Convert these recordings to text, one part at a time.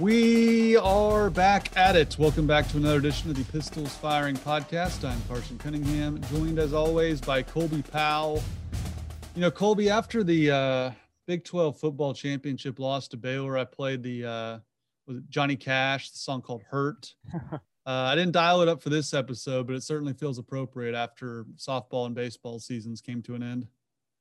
We are back at it. Welcome back to another edition of the Pistols Firing Podcast. I'm Carson Cunningham, joined as always by Colby Powell. You know, Colby, after the uh, Big 12 football championship loss to Baylor, I played the uh, was it Johnny Cash, the song called Hurt. uh, I didn't dial it up for this episode, but it certainly feels appropriate after softball and baseball seasons came to an end.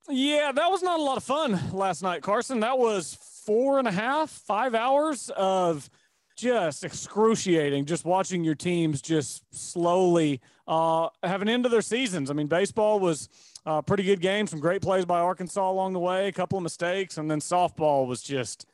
Yeah, that was not a lot of fun last night, Carson. That was four and a half, five hours of just excruciating, just watching your teams just slowly uh, have an end of their seasons. I mean, baseball was a uh, pretty good game, some great plays by Arkansas along the way, a couple of mistakes, and then softball was just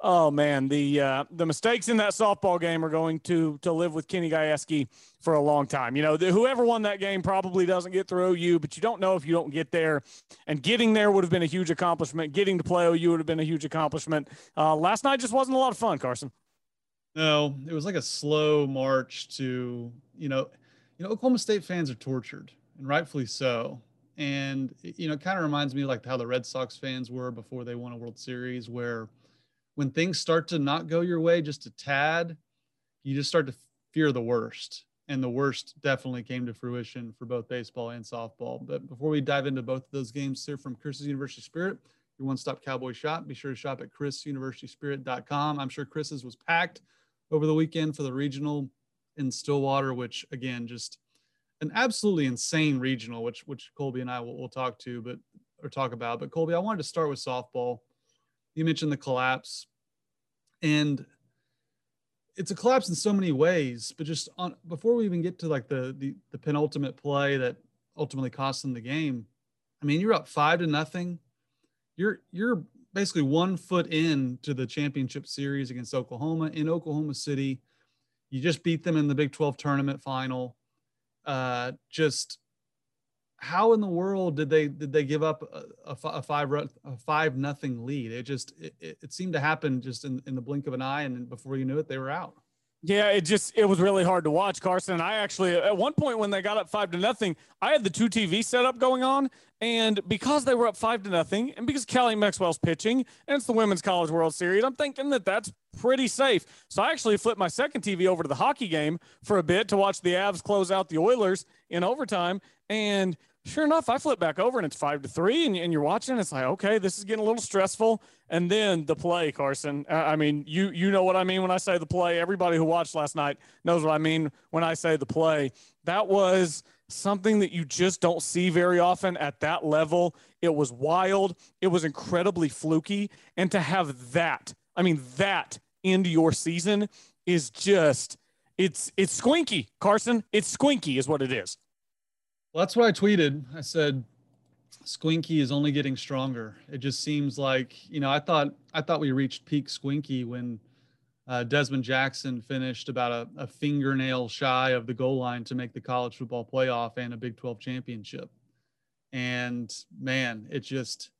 Oh man, the uh, the mistakes in that softball game are going to to live with Kenny Gajewski for a long time. You know, the, whoever won that game probably doesn't get through OU, but you don't know if you don't get there. And getting there would have been a huge accomplishment. Getting to play OU would have been a huge accomplishment. Uh, last night just wasn't a lot of fun, Carson. No, it was like a slow march to you know, you know, Oklahoma State fans are tortured, and rightfully so. And you know, it kind of reminds me like how the Red Sox fans were before they won a World Series, where when things start to not go your way just a tad, you just start to fear the worst. And the worst definitely came to fruition for both baseball and softball. But before we dive into both of those games, here from Chris's University Spirit, your one stop cowboy shop, be sure to shop at chrisuniversityspirit.com. I'm sure Chris's was packed over the weekend for the regional in Stillwater, which again, just an absolutely insane regional, which which Colby and I will, will talk to, but or talk about. But Colby, I wanted to start with softball you mentioned the collapse. And it's a collapse in so many ways but just on before we even get to like the the, the penultimate play that ultimately cost them the game i mean you're up five to nothing. You're you're basically one foot in to the championship series against oklahoma. In oklahoma city you just beat them in the big 12 tournament final. Uh just how in the world did they did they give up a, a, five a five nothing lead? It just it, it seemed to happen just in, in the blink of an eye, and before you knew it, they were out. Yeah, it just it was really hard to watch, Carson. I actually at one point when they got up five to nothing, I had the two TV setup going on, and because they were up five to nothing, and because Kelly Maxwell's pitching, and it's the Women's College World Series, I'm thinking that that's pretty safe. So I actually flipped my second TV over to the hockey game for a bit to watch the Avs close out the Oilers in overtime, and sure enough, I flip back over and it's five to three, and, and you're watching. It's like, okay, this is getting a little stressful. And then the play, Carson. I mean, you you know what I mean when I say the play. Everybody who watched last night knows what I mean when I say the play. That was something that you just don't see very often at that level. It was wild. It was incredibly fluky, and to have that, I mean, that into your season is just it's it's squinky, Carson. It's squinky, is what it is. Well, that's what I tweeted. I said, Squinky is only getting stronger. It just seems like, you know, I thought I thought we reached peak Squinky when uh, Dezmon Jackson finished about a, a, fingernail shy of the goal line to make the college football playoff and a Big 12 championship. And man, it just,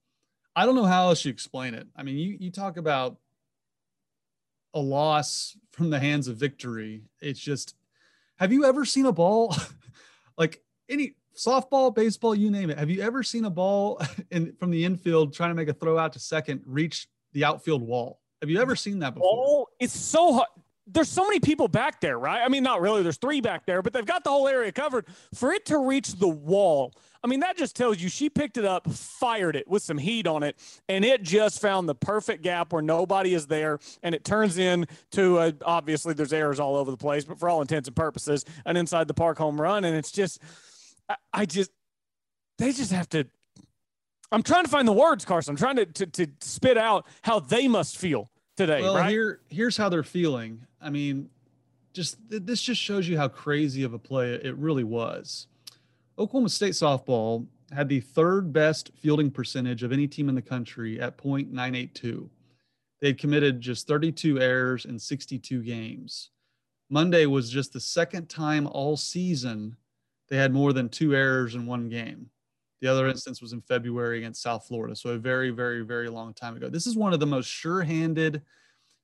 I don't know how else you explain it. I mean, you, you talk about a loss from the hands of victory. It's just, have you ever seen a ball like any softball, baseball, you name it. Have you ever seen a ball in, from the infield trying to make a throw out to second reach the outfield wall? Have you ever seen that before? Oh, it's so hard. There's so many people back there, right? I mean, not really. There's three back there, but they've got the whole area covered. For it to reach the wall, I mean, that just tells you she picked it up, fired it with some heat on it, and it just found the perfect gap where nobody is there. And it turns into a, obviously there's errors all over the place, but for all intents and purposes, an inside the park home run. And it's just, I, just they just have to. I'm trying to find the words, Carson. I'm trying to, to, to spit out how they must feel today. Well, right? here here's how they're feeling. I mean, just this just shows you how crazy of a play it really was. Oklahoma State softball had the third best fielding percentage of any team in the country at .982. They had committed just 32 errors in 62 games. Monday was just the second time all season they had more than two errors in one game. The other instance was in February against South Florida. So a very, very, very long time ago. This is one of the most sure handed,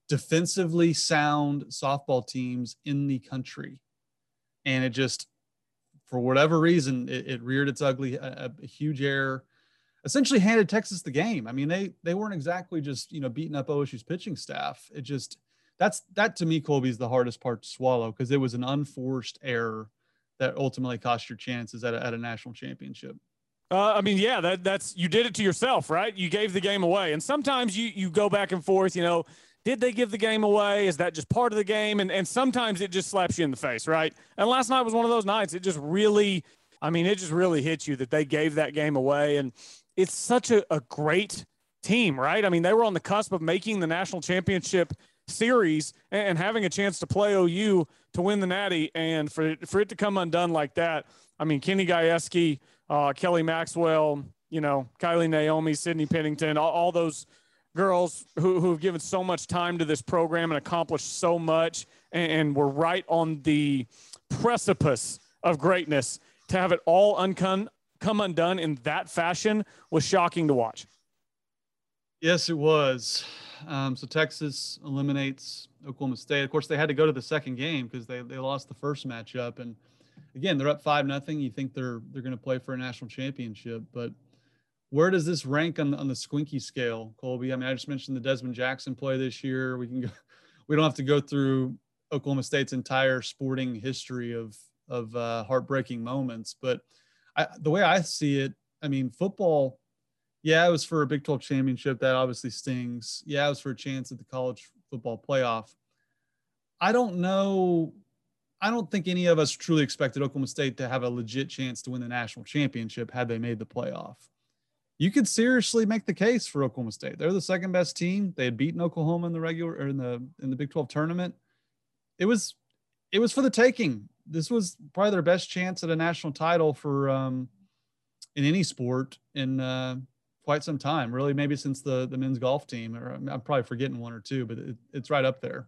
defensively sound softball teams in the country. And it just, for whatever reason, it, it reared its ugly, a, a, huge error, essentially handed Texas the game. I mean, they they weren't exactly just you know beating up OSU's pitching staff. It just that's that to me, Colby is the hardest part to swallow because it was an unforced error that ultimately cost your chances at a, at a national championship. Uh, I mean, yeah, that that's you did it to yourself, right? You gave the game away, and sometimes you you go back and forth. You know, did they give the game away? Is that just part of the game? And and sometimes it just slaps you in the face, right? And last night was one of those nights. It just really, I mean, it just really hit you that they gave that game away, and it's such a, a great team, right? I mean, they were on the cusp of making the national championship series and having a chance to play OU to win the Natty, and for it, for it to come undone like that. I mean, Kenny Gajewski, uh, Kelly Maxwell, you know, Kiley Naomi, Sydney Pennington, all, all those girls who, who have given so much time to this program and accomplished so much, and, and we're right on the precipice of greatness. To have it all uncon- come undone in that fashion was shocking to watch. Yes, it was. Um, so Texas eliminates Oklahoma State. Of course, they had to go to the second game because they, they lost the first matchup. And again, they're up five nothing. You think they're they're going to play for a national championship, but where does this rank on on the squinky scale, Colby? I mean, I just mentioned the Dezmon Jackson play this year. We can go, we don't have to go through Oklahoma State's entire sporting history of of uh, heartbreaking moments, but I, the way I see it, I mean, football yeah, it was for a Big 12 championship. That obviously stings. Yeah, it was for a chance at the college football playoff. I don't know. I don't think any of us truly expected Oklahoma State to have a legit chance to win the national championship had they made the playoff. You could seriously make the case for Oklahoma State. They're the second best team. They had beaten Oklahoma in the regular or in the in the Big 12 tournament. It was it was for the taking. This was probably their best chance at a national title for um, in any sport in uh, quite some time, really, maybe since the the men's golf team. Or I'm probably forgetting one or two, but it, it's right up there.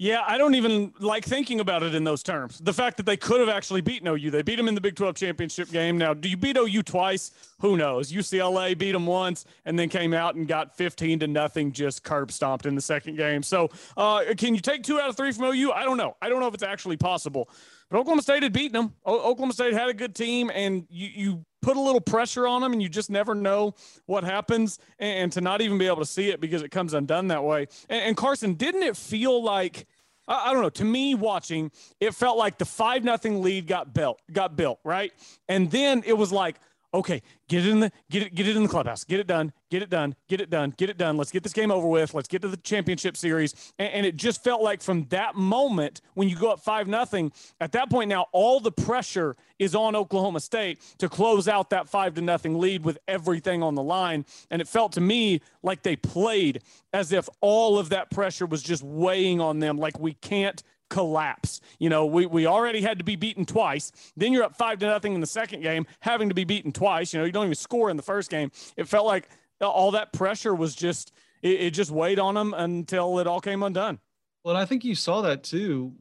Yeah, I don't even like thinking about it in those terms. The fact that they could have actually beaten OU, they beat them in the Big 12 championship game. Now, do you beat OU twice? Who knows? UCLA beat them once and then came out and got 15 to nothing, just curb stomped in the second game. So, uh, can you take two out of three from OU? I don't know. I don't know if it's actually possible. But Oklahoma State had beaten them. O- Oklahoma State had a good team, and you, you put a little pressure on them, and you just never know what happens. And, and to not even be able to see it because it comes undone that way. And, and Carson, didn't it feel like I, I don't know. To me, watching, it felt like the five nothing lead got built, got built, right? And then it was like, okay, get it in the get it get it in the clubhouse, get it done, get it done, get it done, get it done. Let's get this game over with. Let's get to the championship series. And, and it just felt like from that moment when you go up five nothing, at that point now all the pressure is on Oklahoma State to close out that five to nothing lead with everything on the line. And it felt to me like they played as if all of that pressure was just weighing on them, like we can't collapse. You know, we, we already had to be beaten twice. Then you're up five to nothing in the second game, having to be beaten twice. You know, you don't even score in the first game. It felt like all that pressure was just, it, it just weighed on them until it all came undone. Well, and I think you saw that too.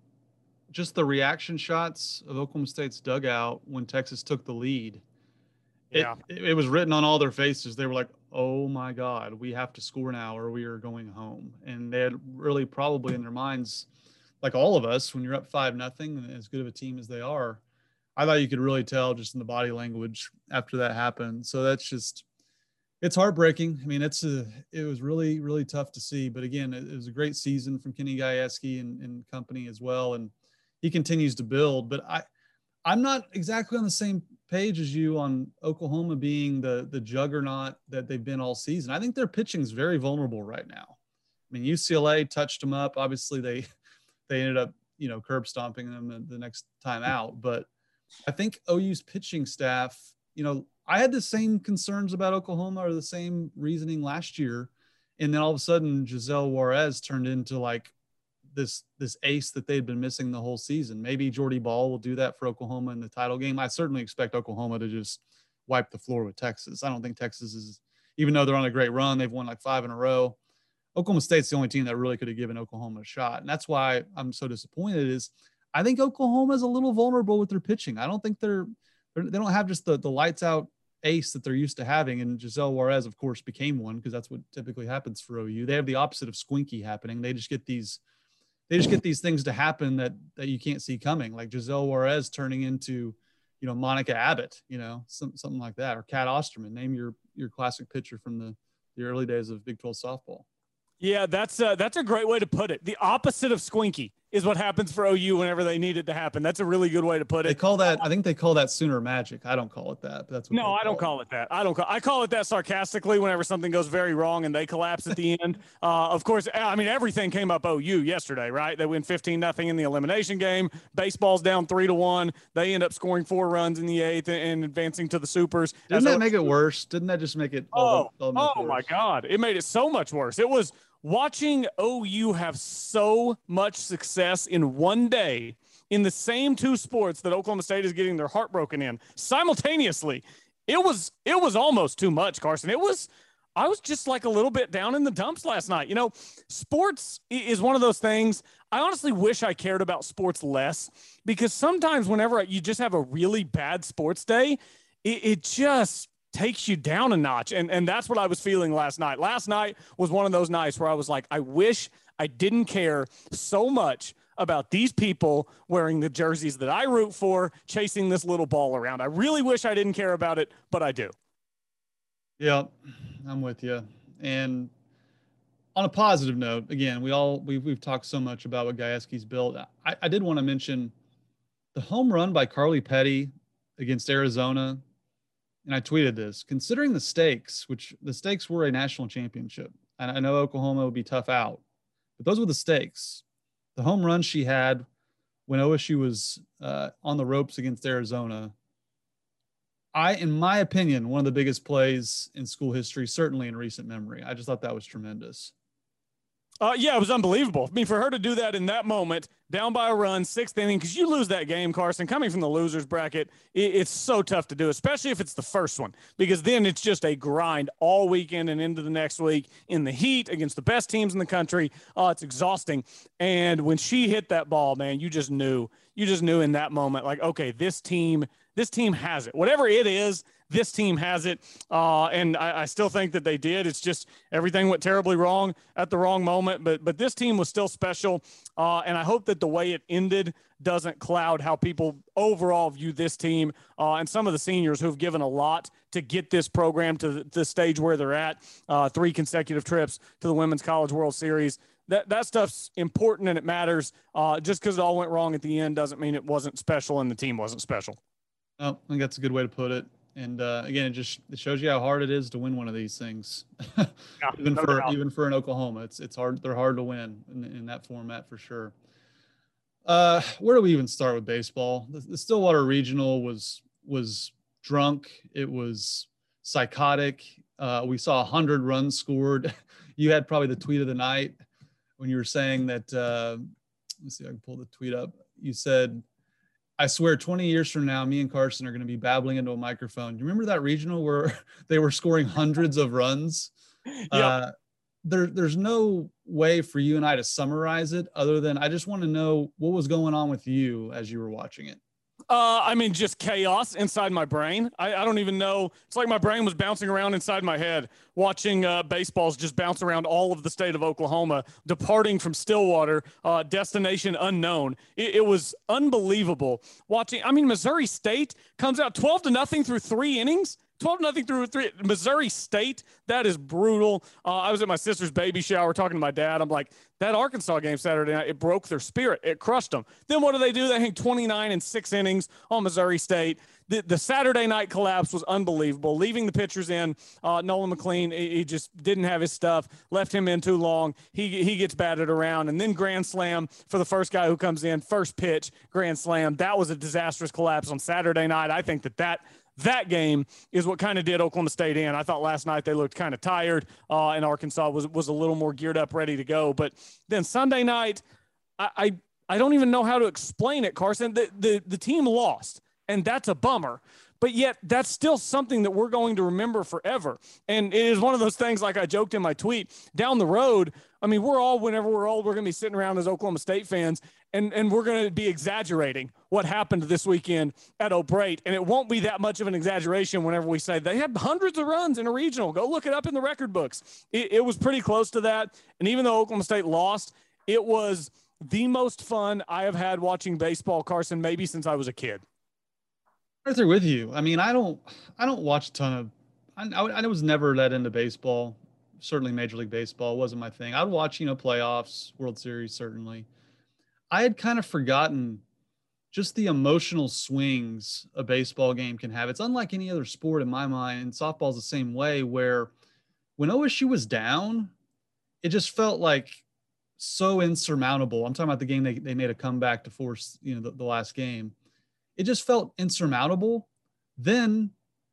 Just the reaction shots of Oklahoma State's dugout when Texas took the lead. Yeah. it, it was written on all their faces. They were like, oh my God, we have to score now or we are going home. And they had really probably in their minds – like all of us, when you're up five nothing and as good of a team as they are, I thought you could really tell just in the body language after that happened. So that's just it's heartbreaking. I mean, it's a it was really really tough to see. But again, it, it was a great season from Kenny Gajewski and, and company as well, and he continues to build. But I I'm not exactly on the same page as you on Oklahoma being the the juggernaut that they've been all season. I think their pitching is very vulnerable right now. I mean, UCLA touched them up. Obviously, they they ended up, you know, curb stomping them the, next time out. But I think OU's pitching staff, you know, I had the same concerns about Oklahoma or the same reasoning last year. And then all of a sudden, Giselle Juarez turned into like this this ace that they'd been missing the whole season. Maybe Jordy Bahl will do that for Oklahoma in the title game. I certainly expect Oklahoma to just wipe the floor with Texas. I don't think Texas is, even though they're on a great run, they've won like five in a row. Oklahoma State's the only team that really could have given Oklahoma a shot. And that's why I'm so disappointed is I think Oklahoma is a little vulnerable with their pitching. I don't think they're, they're they don't have just the the lights out ace that they're used to having. And Giselle Juarez, of course, became one because that's what typically happens for OU. They have the opposite of squinky happening. They just get these they just get these things to happen that that you can't see coming, like Giselle Juarez turning into, you know, Monica Abbott, you know, some, something like that, or Cat Osterman. Name your your classic pitcher from the the early days of Big 12 softball. Yeah, that's a, that's a great way to put it. The opposite of squinky is what happens for OU whenever they need it to happen. That's a really good way to put it. They call that. I think they call that Sooner Magic. I don't call it that. But that's what no. I don't call it that. I don't. Call, I call it that sarcastically whenever something goes very wrong and they collapse at the end. Uh, of course, I mean everything came up OU yesterday, right? They win fifteen nothing in the elimination game. Baseball's down three to one. They end up scoring four runs in the eighth and advancing to the supers. Didn't that make it worse? Didn't that just make it? Oh, oh my God! It made it so much worse. It was watching OU have so much success in one day in the same two sports that Oklahoma State is getting their heart broken in simultaneously. It was it was almost too much, Carson. It was I was just like a little bit down in the dumps last night. You know, sports is one of those things. I honestly wish I cared about sports less because sometimes whenever you just have a really bad sports day, it, it just takes you down a notch. And, and that's what I was feeling last night. Last night was one of those nights where I was like, I wish I didn't care so much about these people wearing the jerseys that I root for, chasing this little ball around. I really wish I didn't care about it, but I do. Yeah, I'm with you. And on a positive note, again, we all we've we've talked so much about what Gajewski's built. I, I did want to mention the home run by Karli Petty against Arizona and I tweeted this considering the stakes, which the stakes were a national championship. And I know Oklahoma would be tough out, but those were the stakes. The home run she had when OSU was uh, on the ropes against Arizona. I, in my opinion, one of the biggest plays in school history, certainly in recent memory. I just thought that was tremendous. Uh, yeah, it was unbelievable. I mean, for her to do that in that moment, down by a run, sixth inning, because you lose that game, Carson, coming from the losers bracket, it, it's so tough to do, especially if it's the first one, because then it's just a grind all weekend and into the next week in the heat against the best teams in the country. Uh, it's exhausting. And when she hit that ball, man, you just knew, you just knew in that moment, like, okay, this team, this team has it. Whatever it is, this team has it. Uh, and I, I, still think that they did. It's just everything went terribly wrong at the wrong moment. But but this team was still special. Uh, and I hope that the way it ended doesn't cloud how people overall view this team uh, and some of the seniors who've given a lot to get this program to the, stage where they're at. Uh, three consecutive trips to the Women's College World Series. That, that stuff's important and it matters. Uh, just because it all went wrong at the end doesn't mean it wasn't special and the team wasn't special. Oh, I think that's a good way to put it. And uh, again, it just it shows you how hard it is to win one of these things. yeah, even no for doubt. even for an Oklahoma, it's it's hard. They're hard to win in, in that format for sure. Uh, where do we even start with baseball? The, the Stillwater Regional was was drunk. It was psychotic. Uh, we saw hundred runs scored. you had probably the tweet of the night when you were saying that. Uh, let's see, I can pull the tweet up. You said I swear 20 years from now, me and Carson are going to be babbling into a microphone. Do you remember that regional where they were scoring hundreds of runs? Yep. Uh, there, there's no way for you and I to summarize it other than I just want to know what was going on with you as you were watching it. Uh, I mean, just chaos inside my brain. I, I, don't even know. It's like my brain was bouncing around inside my head, watching uh, baseballs just bounce around all of the state of Oklahoma, departing from Stillwater, uh, destination unknown. It, it, was unbelievable watching. I mean, Missouri State comes out 12 to nothing through three innings. 12 nothing through three. Missouri State, that is brutal. Uh, I was at my sister's baby shower talking to my dad. I'm like, that Arkansas game Saturday night, it broke their spirit. It crushed them. Then what do they do? They hang 29 and six innings on Missouri State. The, the Saturday night collapse was unbelievable. Leaving the pitchers in, uh, Nolan McLean, he, he, just didn't have his stuff, left him in too long. He, he gets batted around. And then grand slam for the first guy who comes in, first pitch, grand slam. That was a disastrous collapse on Saturday night. I think that that that game is what kind of did Oklahoma State in. I thought last night they looked kind of tired, uh, and Arkansas was was a little more geared up, ready to go. But then Sunday night, I I, I don't even know how to explain it, Carson. The, the the team lost, and that's a bummer. but yet that's still something that we're going to remember forever. And it is one of those things, like I joked in my tweet, down the road. I mean, we're all, whenever we're old, we're going to be sitting around as Oklahoma State fans and, and we're going to be exaggerating what happened this weekend at O'Brate. And it won't be that much of an exaggeration whenever we say they had hundreds of runs in a regional. Go look it up in the record books. It, it was pretty close to that. And even though Oklahoma State lost, it was the most fun I have had watching baseball, Carson, maybe since I was a kid. There with you. I mean, I don't, I don't watch a ton of. I, I was never let into baseball. Certainly, Major League Baseball wasn't my thing. I'd watch, you know, playoffs, World Series, certainly. I had kind of forgotten just the emotional swings a baseball game can have. It's unlike any other sport in my mind, and softball's the same way. Where when OSU was down, it just felt like so insurmountable. I'm talking about the game they, they made a comeback to force, you know, the, the last game. It just felt insurmountable. Then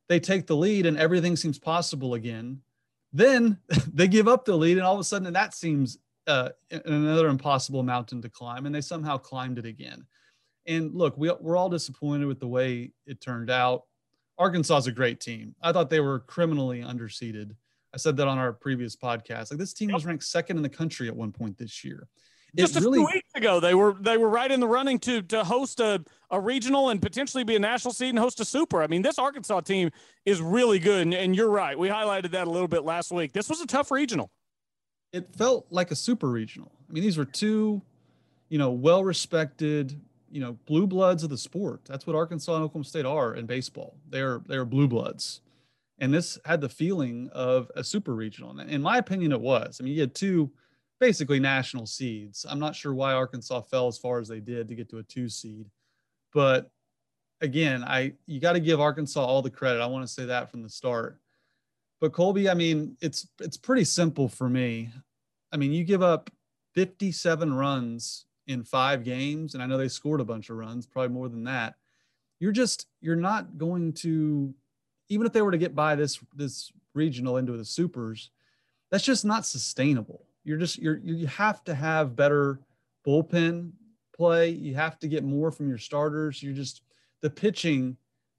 they take the lead and everything seems possible again. Then they give up the lead and all of a sudden that seems uh, another impossible mountain to climb and they somehow climbed it again. And look, we, we're all disappointed with the way it turned out. Arkansas is a great team. I thought they were criminally underseeded. I said that on our previous podcast. Like this team was ranked second in the country at one point this year. Just a really, few weeks ago, they were they were right in the running to to host a, a regional and potentially be a national seed and host a super. I mean, this Arkansas team is really good, and, and you're right. We highlighted that a little bit last week. This was a tough regional. It felt like a super regional. I mean, these were two, you know, well respected, you know, blue bloods of the sport. That's what Arkansas and Oklahoma State are in baseball. They're they're blue bloods and this had the feeling of a super regional. And in my opinion, it was. I mean, you had two basically national seeds. I'm not sure why Arkansas fell as far as they did to get to a two seed, but again, I you got to give Arkansas all the credit. I want to say that from the start. But Colby, I mean, it's it's pretty simple for me. I mean, you give up 57 runs in five games, and I know they scored a bunch of runs, probably more than that. You're just you're not going to even if they were to get by this this regional into the supers, that's just not sustainable. You're just you're you have to have better bullpen play. You have to get more from your starters. You're just the pitching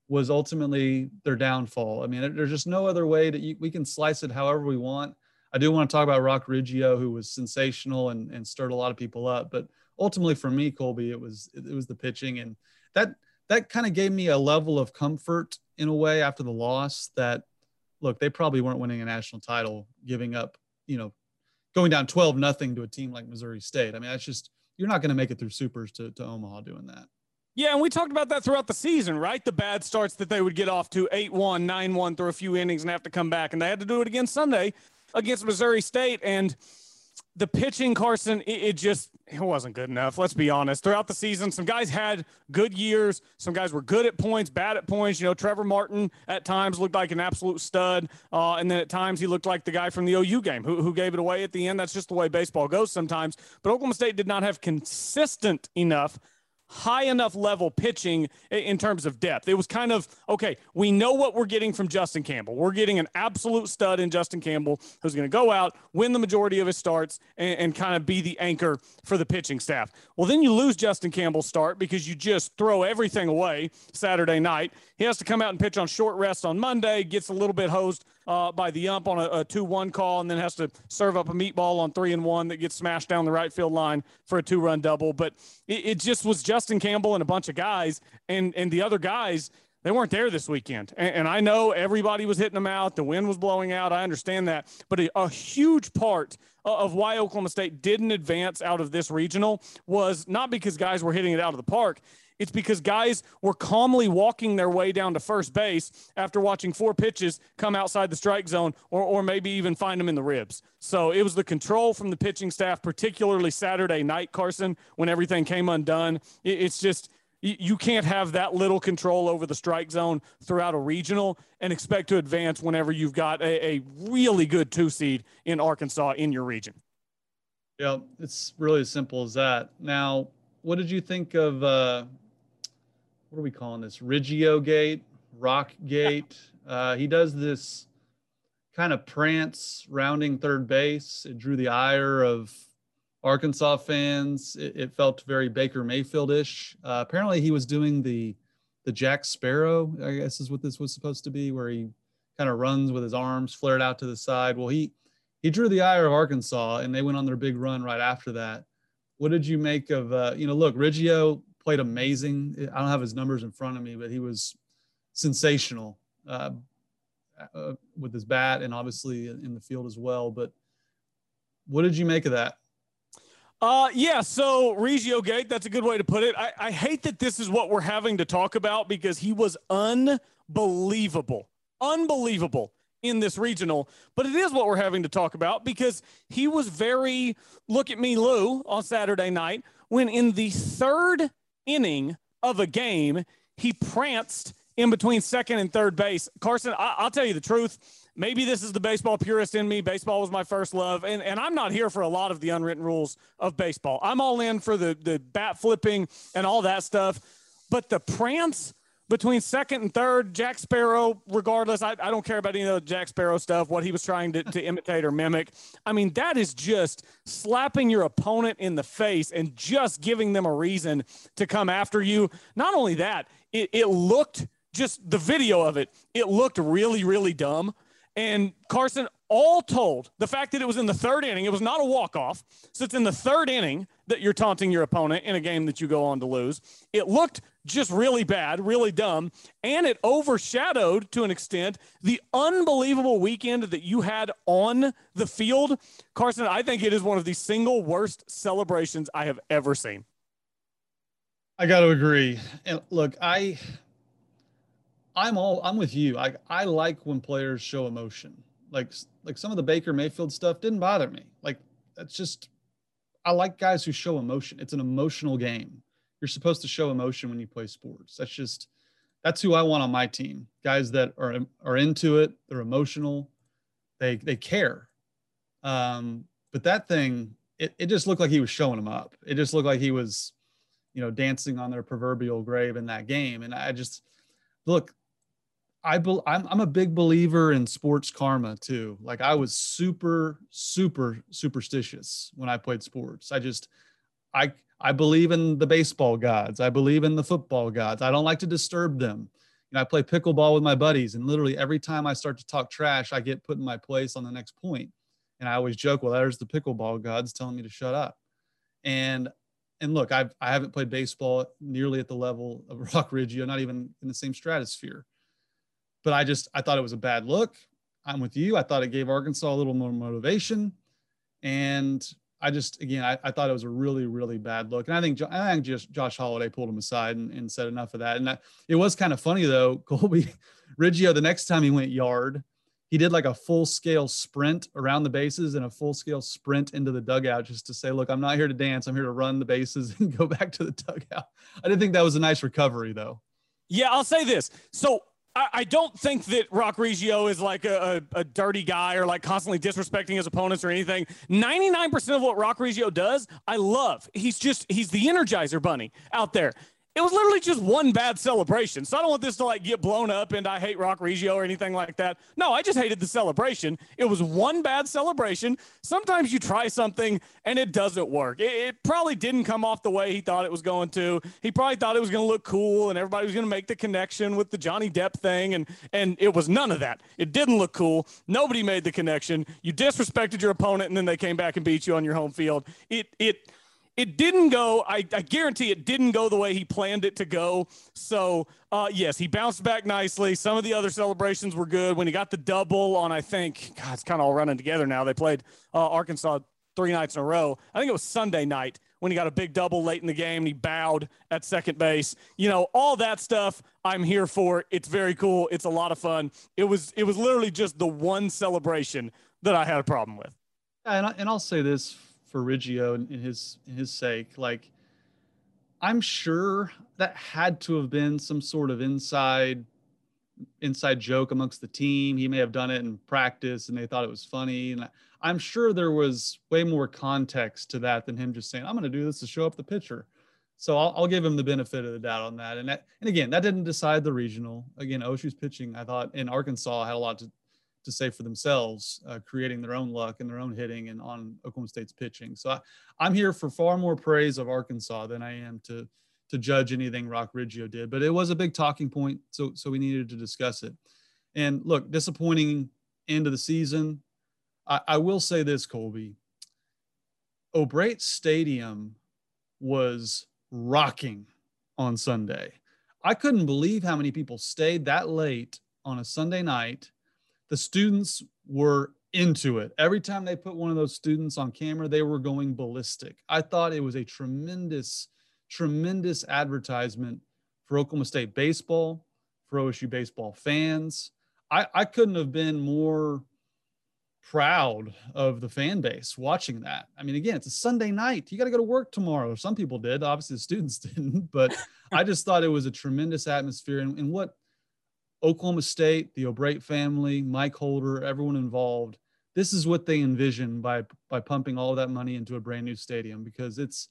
was ultimately their downfall. I mean, there's just no other way that we can slice it however we want. I do want to talk about Rock Riggio, who was sensational and, and stirred a lot of people up. But ultimately, for me, Colby, it was it was the pitching, and that that kind of gave me a level of comfort in a way after the loss that look they probably weren't winning a national title giving up you know going down 12 nothing to a team like missouri state i mean that's just you're not going to make it through supers to, to omaha doing that yeah, and we talked about that throughout the season, right? The bad starts that they would get off to 8 1, 9 1 through a few innings and have to come back. And they had to do it again Sunday against Missouri State. And the pitching, Carson, it, it, just it wasn't good enough. Let's be honest. Throughout the season, some guys had good years. Some guys were good at points, bad at points. You know, Trevor Martin at times looked like an absolute stud, uh, and then at times he looked like the guy from the OU game who, who gave it away at the end. That's just the way baseball goes sometimes. But Oklahoma State did not have consistent enough high enough level pitching in terms of depth. It was kind of okay, we know what we're getting from Justin Campbell. We're getting an absolute stud in Justin Campbell who's going to go out, win the majority of his starts, and, and, kind of be the anchor for the pitching staff. Well, then you lose Justin Campbell's start because you just throw everything away Saturday night. He has to come out and pitch on short rest on Monday, gets a little bit hosed uh, by the ump on a, a 2-1 call and then has to serve up a meatball on 3 and 1 that gets smashed down the right field line for a two-run double but it, it just was Justin Campbell and a bunch of guys and and the other guys they weren't there this weekend. And, and, I know everybody was hitting them out. The wind was blowing out. I understand that. But a, a, huge part of why Oklahoma State didn't advance out of this regional was not because guys were hitting it out of the park. It's because guys were calmly walking their way down to first base after watching four pitches come outside the strike zone or, or maybe even find them in the ribs. So it was the control from the pitching staff, particularly Saturday night, Carson, when everything came undone. It, it's just, you can't have that little control over the strike zone throughout a regional and expect to advance whenever you've got a, a really good two seed in Arkansas in your region. Yeah, it's really as simple as that. Now, what did you think of uh, what are we calling this? Riggio Gate, Rock Gate. Uh, he does this kind of prance rounding third base. It drew the ire of Arkansas fans. It, it felt very Baker Mayfield-ish. Uh, apparently, he was doing the the Jack Sparrow, I guess is what this was supposed to be, where he kind of runs with his arms flared out to the side. Well, he he drew the ire of Arkansas, and they went on their big run right after that. What did you make of uh, you know? Look, Riggio played amazing. I don't have his numbers in front of me, but he was sensational uh, uh, with his bat and obviously in the field as well. But what did you make of that? Uh, yeah. So Riggio Gate, that's a good way to put it. I, I hate that this is what we're having to talk about because he was unbelievable, unbelievable in this regional. But it is what we're having to talk about because he was very look at me, Lou, on Saturday night when in the third inning of a game he pranced in between second and third base. Carson, I, will tell you the truth maybe this is the baseball purist in me. Baseball was my first love. And, and I'm not here for a lot of the unwritten rules of baseball. I'm all in for the, the bat flipping and all that stuff. But the prance between second and third, Jack Sparrow, regardless, I, I don't care about any of the Jack Sparrow stuff, what he was trying to, to imitate or mimic. I mean, that is just slapping your opponent in the face and just giving them a reason to come after you. Not only that, it, it looked just the video of it, it looked really, really dumb. And Carson, all told, the fact that it was in the third inning, it was not a walk off. So it's in the third inning that you're taunting your opponent in a game that you go on to lose. It looked just really bad, really dumb. And it overshadowed to an extent the unbelievable weekend that you had on the field. Carson, I think it is one of the single worst celebrations I have ever seen. I got to agree. And look, I I'm all I'm with you. I I like when players show emotion. Like like some of the Baker Mayfield stuff didn't bother me. Like that's just I like guys who show emotion. It's an emotional game. You're supposed to show emotion when you play sports. That's just that's who I want on my team. Guys that are are into it, they're emotional, they they care. Um, but that thing, it, it just looked like he was showing them up. It just looked like he was, you know, dancing on their proverbial grave in that game. And I just look, I be, I'm I'm a big believer in sports karma too. Like I was super super superstitious when I played sports. I just I I believe in the baseball gods. I believe in the football gods. I don't like to disturb them. You know, I play pickleball with my buddies, and literally every time I start to talk trash, I get put in my place on the next point. And I always joke, well, there's the pickleball gods telling me to shut up. And and look, I've I haven't played baseball nearly at the level of Rock Riggio, not even in the same stratosphere but I just I thought it was a bad look. I'm with you. I thought it gave Arkansas a little more motivation, and I just again I, I thought it was a really really bad look. And I think I think just Josh Holliday pulled him aside and, and said enough of that. And that, it was kind of funny though. Colby Riggio the next time he went yard, he did like a full scale sprint around the bases and a full scale sprint into the dugout just to say, look, I'm not here to dance. I'm here to run the bases and go back to the dugout. I didn't think that was a nice recovery though. Yeah, I'll say this. So I, don't think that Rock Riggio is like a, a, a, dirty guy or like constantly disrespecting his opponents or anything. 99% of what Rock Riggio does, I love. He's just, he's the Energizer Bunny out there. It was literally just one bad celebration. So I don't want this to like get blown up and I hate Rock Riggio or anything like that. No, I just hated the celebration. It was one bad celebration. Sometimes you try something and it doesn't work. It, it probably didn't come off the way he thought it was going to. He probably thought it was going to look cool and everybody was going to make the connection with the Johnny Depp thing and and it was none of that. It didn't look cool. Nobody made the connection. You disrespected your opponent and then they came back and beat you on your home field. It it it didn't go. I, I, guarantee it didn't go the way he planned it to go. So, uh, yes, he bounced back nicely. Some of the other celebrations were good. When he got the double on, I think, God, it's kind of all running together now. They played uh, Arkansas three nights in a row. I think it was Sunday night when he got a big double late in the game and he bowed at second base. You know, all that stuff I'm here for. It's very cool. It's a lot of fun. It was it was literally just the one celebration that I had a problem with. And, I, and I'll say this for Riggio in, in his in his sake. Like, I'm sure that had to have been some sort of inside inside joke amongst the team. He may have done it in practice and they thought it was funny. And I'm sure there was way more context to that than him just saying, I'm going to do this to show up the pitcher. So I'll, I'll, give him the benefit of the doubt on that. And that, and again, that didn't decide the regional. Again, OSU's pitching, I thought in Arkansas had a lot to, to say for themselves, uh, creating their own luck and their own hitting and on Oklahoma State's pitching. So I, I'm here for far more praise of Arkansas than I am to to judge anything Rock Riggio did, but it was a big talking point. So, so we needed to discuss it. And look, disappointing end of the season. I, I will say this, Colby. O'Brate Stadium was rocking on Sunday. I couldn't believe how many people stayed that late on a Sunday night. The students were into it. Every time they put one of those students on camera, they were going ballistic. I thought it was a tremendous, tremendous advertisement for Oklahoma State baseball, for OSU baseball fans. I, I couldn't have been more proud of the fan base watching that. I mean, again, it's a Sunday night. You got to go to work tomorrow. Some people did. Obviously, the students didn't. But I just thought it was a tremendous atmosphere. And, and what Oklahoma State, the O'Brate family, Mike Holder, everyone involved, this is what they envision by by pumping all that money into a brand new stadium because it's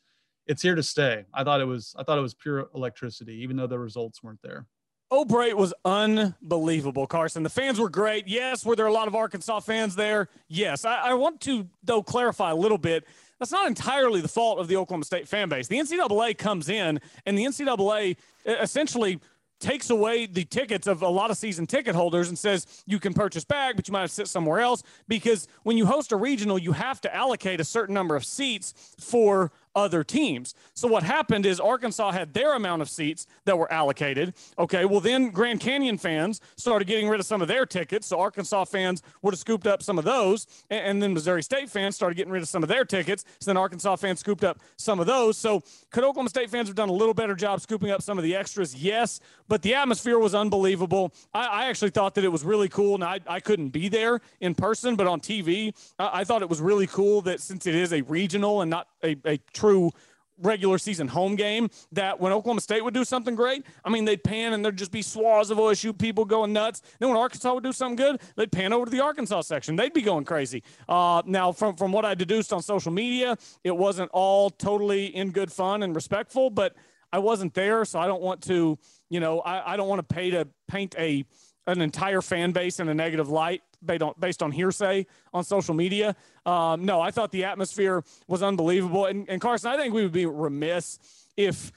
it's here to stay. I thought it was I thought it was pure electricity, even though the results weren't there. O'Brate was unbelievable, Carson. The fans were great. Yes, were there a lot of Arkansas fans there? Yes. I, I, want to, though, clarify a little bit. That's not entirely the fault of the Oklahoma State fan base. The NCAA comes in, and the NCAA essentially – takes away the tickets of a lot of season ticket holders and says you can purchase back, but you might have to sit somewhere else. Because when you host a regional, you have to allocate a certain number of seats for other teams. So what happened is Arkansas had their amount of seats that were allocated. Okay, well then Grand Canyon fans started getting rid of some of their tickets. So Arkansas fans would have scooped up some of those, and, then Missouri State fans started getting rid of some of their tickets. So then Arkansas fans scooped up some of those. So could Oklahoma State fans have done a little better job scooping up some of the extras? Yes, but the atmosphere was unbelievable. I, I actually thought that it was really cool. and I, I couldn't be there in person, but on TV, I, I thought it was really cool that since it is a regional and not a, a true regular season home game that when Oklahoma State would do something great, I mean, they'd pan and there'd just be swaths of OSU people going nuts. Then when Arkansas would do something good, they'd pan over to the Arkansas section. They'd be going crazy. Uh, now, from, from what I deduced on social media, it wasn't all totally in good fun and respectful, but I wasn't there. So I don't want to, you know, I, I don't want to pay to paint a an entire fan base in a negative light based on, based on hearsay on social media. Um, no, I thought the atmosphere was unbelievable. And, and Carson, I think we would be remiss if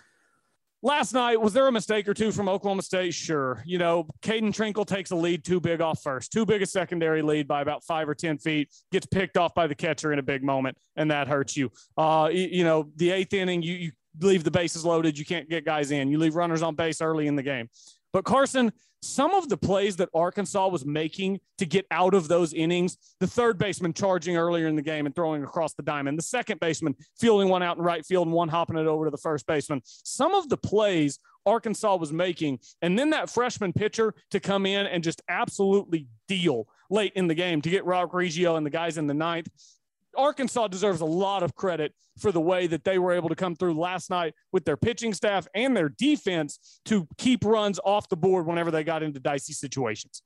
last night was there a mistake or two from Oklahoma State? Sure. You know, Caden Trinkle takes a lead too big off first, too big a secondary lead by about five or 10 feet, gets picked off by the catcher in a big moment, and that hurts you. Uh, you, you know, the eighth inning, you, you leave the bases loaded, you can't get guys in. You leave runners on base early in the game. But Carson, some of the plays that Arkansas was making to get out of those innings, the third baseman charging earlier in the game and throwing across the diamond, the second baseman fielding one out in right field and one hopping it over to the first baseman. Some of the plays Arkansas was making, and then that freshman pitcher to come in and just absolutely deal late in the game to get Rock Riggio and the guys in the ninth. Arkansas deserves a lot of credit for the way that they were able to come through last night with their pitching staff and their defense to keep runs off the board whenever they got into dicey situations.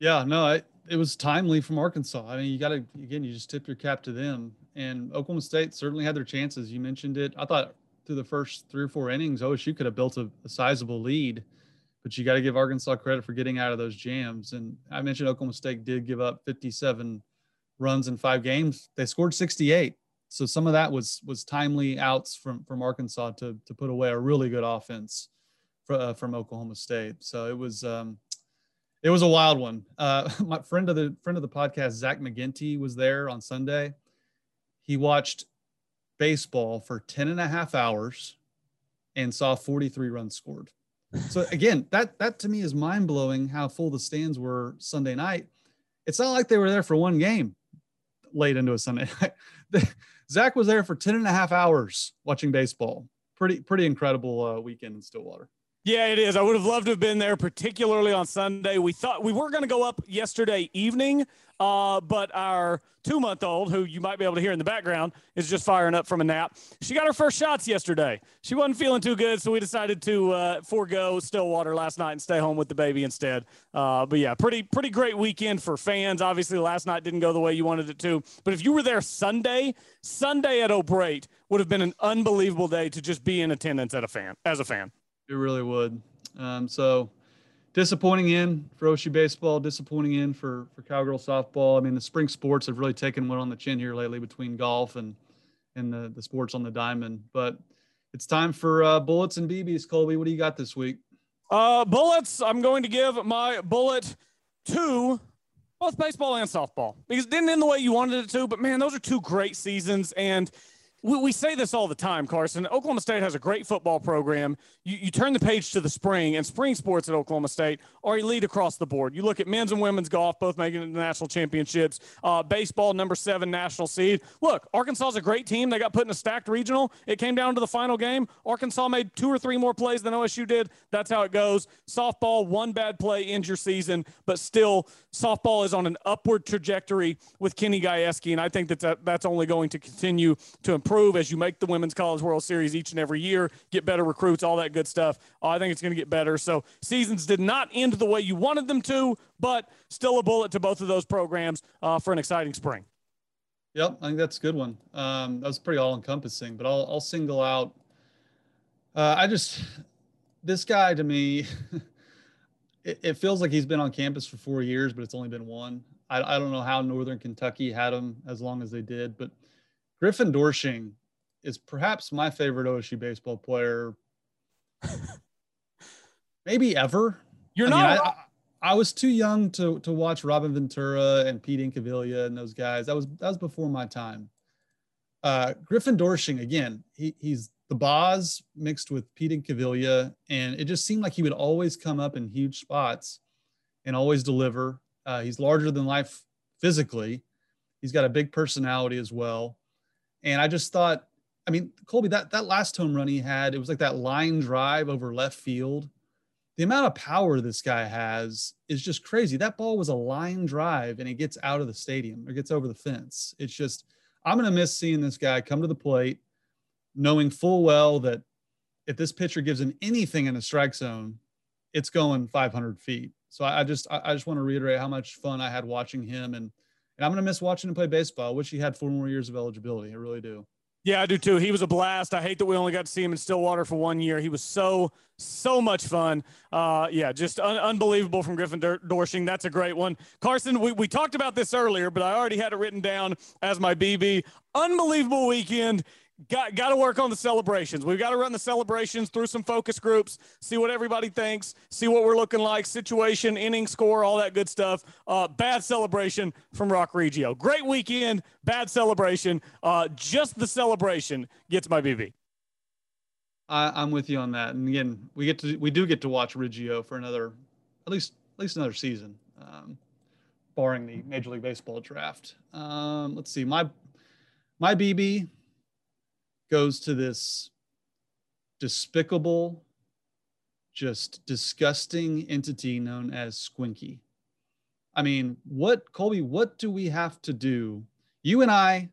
Yeah, no, it, it was timely from Arkansas. I mean, you got to, again, you just tip your cap to them. And Oklahoma State certainly had their chances. You mentioned it. I thought through the first three or four innings, OSU could have built a, a sizable lead, but you got to give Arkansas credit for getting out of those jams. And I mentioned Oklahoma State did give up 57 runs in five games. They scored 68. So some of that was was timely outs from from Arkansas to to put away a really good offense for, uh, from Oklahoma State. So it was um, it was a wild one. Uh, my friend of the friend of the podcast, Zach McGinty, was there on Sunday. He watched baseball for 10 and a half hours and saw 43 runs scored. So again, that that to me is mind blowing how full the stands were Sunday night. It's not like they were there for one game late into a Sunday. Zach was there for 10 and a half hours watching baseball. Pretty, pretty incredible uh, weekend in Stillwater. Yeah, it is. I would have loved to have been there, particularly on Sunday. We thought we were going to go up yesterday evening, uh, but our two month old, who you might be able to hear in the background, is just firing up from a nap. She got her first shots yesterday. She wasn't feeling too good, so we decided to uh, forego Stillwater last night and stay home with the baby instead. Uh, but yeah, pretty pretty great weekend for fans. Obviously, last night didn't go the way you wanted it to. But if you were there Sunday, Sunday at O'Brate would have been an unbelievable day to just be in attendance at a fan as a fan. It really would. Um, so disappointing in for OSU baseball, disappointing in for for cowgirl softball. I mean, the spring sports have really taken one on the chin here lately between golf and and the the sports on the diamond. But It's time for uh, bullets and BBs. Colby, what do you got this week? Uh, bullets. I'm going to give my bullet to both baseball and softball because it didn't end the way you wanted it to. But man, those are two great seasons, and we, we say this all the time, Carson. Oklahoma State has a great football program. You, you turn the page to the spring, and spring sports at Oklahoma State are elite across the board. You look at men's and women's golf, both making to national championships. Uh, baseball, number seven national seed. Look, Arkansas is a great team. They got put in a stacked regional. It came down to the final game. Arkansas made two or three more plays than OSU did. That's how it goes. Softball, one bad play ends your season, but still, softball is on an upward trajectory with Kenny Gajewski, and I think that that's only going to continue to improve improve as you make the Women's College World Series each and every year, get better recruits, all that good stuff. Uh, I think it's going to get better. So seasons did not end the way you wanted them to, but still a bullet to both of those programs uh, for an exciting spring. Yep, I think that's a good one. Um, that was pretty all encompassing, but I'll, I'll single out. Uh, I just, this guy to me, it, it, feels like he's been on campus for four years, but it's only been one. I, I don't know how Northern Kentucky had him as long as they did, but Griffin Doersching is perhaps my favorite OSU baseball player, maybe ever. You're I not. Mean, I, I, was too young to to watch Robin Ventura and Pete Incaviglia and those guys. That was that was before my time. Uh, Griffin Doersching again. He, he's the Boz mixed with Pete Incaviglia, and it just seemed like he would always come up in huge spots and always deliver. Uh, he's larger than life physically. He's got a big personality as well. And I just thought, I mean, Colby, that that last home run he had, it was like that line drive over left field. The amount of power this guy has is just crazy. That ball was a line drive and he gets out of the stadium or gets over the fence. It's just, I'm going to miss seeing this guy come to the plate, knowing full well that if this pitcher gives him anything in the strike zone, it's going 500 feet. So I, just, I just want to reiterate how much fun I had watching him and and I'm going to miss watching him play baseball. I wish he had four more years of eligibility. I really do. Yeah, I do too. He was a blast. I hate that we only got to see him in Stillwater for one year. He was so, so much fun. Uh, yeah, just un- unbelievable from Griffin Doersching. That's a great one. Carson, we, we talked about this earlier, but I already had it written down as my BB. Unbelievable weekend got got to work on the celebrations. We've got to run the celebrations through some focus groups, see what everybody thinks, see what we're looking like, situation, inning score, all that good stuff. Uh, bad celebration from Rock Riggio. Great weekend, bad celebration. Uh, just the celebration gets my BB. I, am with you on that. And again, we get to we do get to watch Regio for another, at least at least another season, um, barring the Major League Baseball draft. Um, let's see, my my BB goes to this despicable, just disgusting entity known as Squinky. I mean, what Colby, what do we have to do? You and I,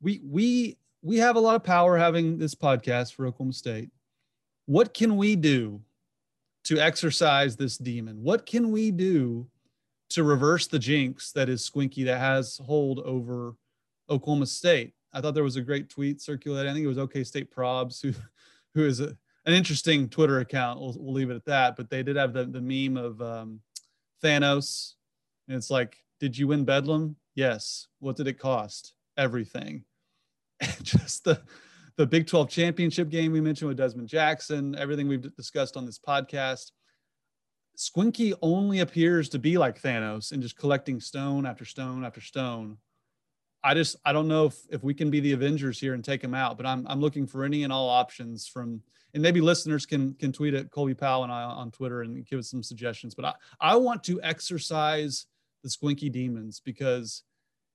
we we we have a lot of power having this podcast for Oklahoma State. What can we do to exercise this demon? What can we do to reverse the jinx that is Squinky that has hold over Oklahoma State? I thought there was a great tweet circulating. I think it was OK State Probs, who who is a, an interesting Twitter account. We'll, we'll leave it at that. But they did have the, the meme of um, Thanos. And it's like, did you win Bedlam? Yes. What did it cost? Everything. Just the the Big 12 championship game we mentioned with Dezmon Jackson, everything we've discussed on this podcast. Squinky only appears to be like Thanos and just collecting stone after stone after stone I just I don't know if, if we can be the Avengers here and take him out, but I'm I'm looking for any and all options from and maybe listeners can can tweet at Colby Powell and I on Twitter and give us some suggestions. But I, I want to exercise the squinky demons because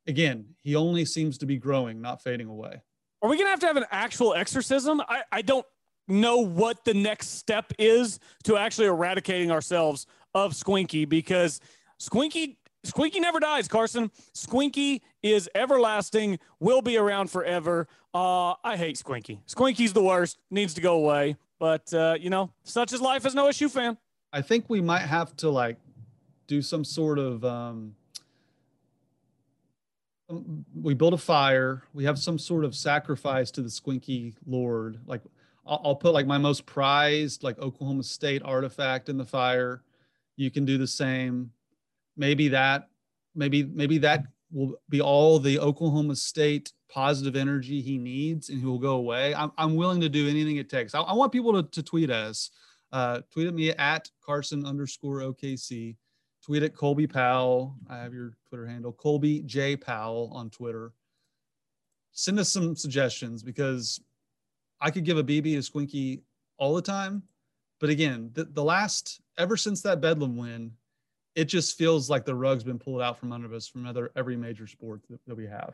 again, he only seems to be growing, not fading away. Are we gonna have to have an actual exorcism? I, I don't know what the next step is to actually eradicating ourselves of Squinky because Squinky Squinky never dies, Carson. Squinky is everlasting, will be around forever. Uh, I hate Squinky. Squinky's the worst, needs to go away. But, uh, you know, such is life as an OSU fan. I think we might have to, like, do some sort of. Um, um we build a fire. We have some sort of sacrifice to the Squinky Lord. Like, I'll, I'll put, like, my most prized, like, Oklahoma State artifact in the fire. You can do the same maybe that maybe maybe that will be all the Oklahoma State positive energy he needs, and he will go away. I'm, I'm willing to do anything it takes. I, I want people to, to tweet us. Uh, tweet at me at Carson underscore OKC. Tweet at Colby Powell. I have your Twitter handle, Colby J Powell on Twitter. Send us some suggestions because I could give a BB to Squinky all the time. But again, the, the last, ever since that Bedlam win, it just feels like the rug's been pulled out from under us from other every major sport that, that we have.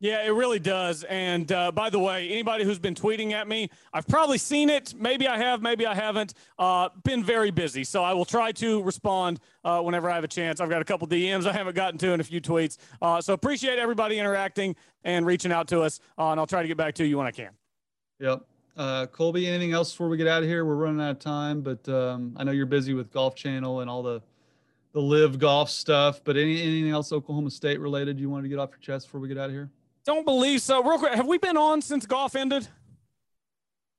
Yeah, it really does. And uh, by the way, anybody who's been tweeting at me, I've probably seen it. Maybe I have, maybe I haven't. Uh, been very busy, so I will try to respond uh, whenever I have a chance. I've got a couple DMs I haven't gotten to and a few tweets. Uh, so appreciate everybody interacting and reaching out to us, uh, and I'll try to get back to you when I can. Yep. Uh, Colby, anything else before we get out of here? We're running out of time, but um, I know you're busy with Golf Channel and all the the live golf stuff. But any anything else Oklahoma State related you wanted to get off your chest before we get out of here? Don't believe so. Real quick, have we been on since golf ended?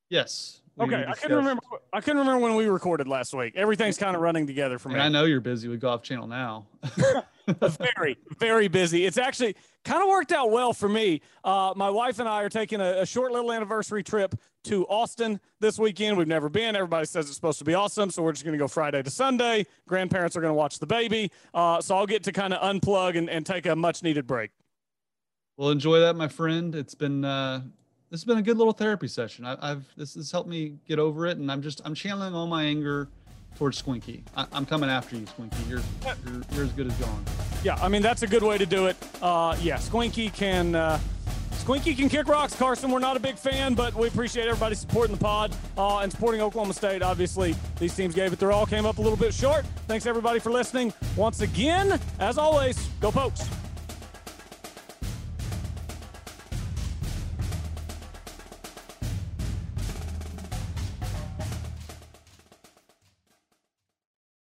Yes. Okay, I couldn't remember. I couldn't remember when we recorded last week. Everything's kind of running together for me. And I know you're busy with Golf Channel now. very, very busy. It's actually kind of worked out well for me. Uh, my wife and I are taking a, a, short little anniversary trip to Austin this weekend. We've never been. Everybody says it's supposed to be awesome, so we're just going to go Friday to Sunday. Grandparents are going to watch the baby, uh, so I'll get to kind of unplug and, and take a much needed break. Well, enjoy that, my friend. It's been uh, this has been a good little therapy session. I, have this has helped me get over it, and I'm just I'm channeling all my anger towards Squinky. I, am coming after you, Squinky. You're, you're, you're as good as gone. Yeah, I mean that's a good way to do it. Uh, yeah, Squinky can. Uh, Squinky can kick rocks, Carson. We're not a big fan, but we appreciate everybody supporting the pod uh, and supporting Oklahoma State. Obviously, these teams gave it their all, came up a little bit short. Thanks everybody for listening. Once again, as always, go Pokes.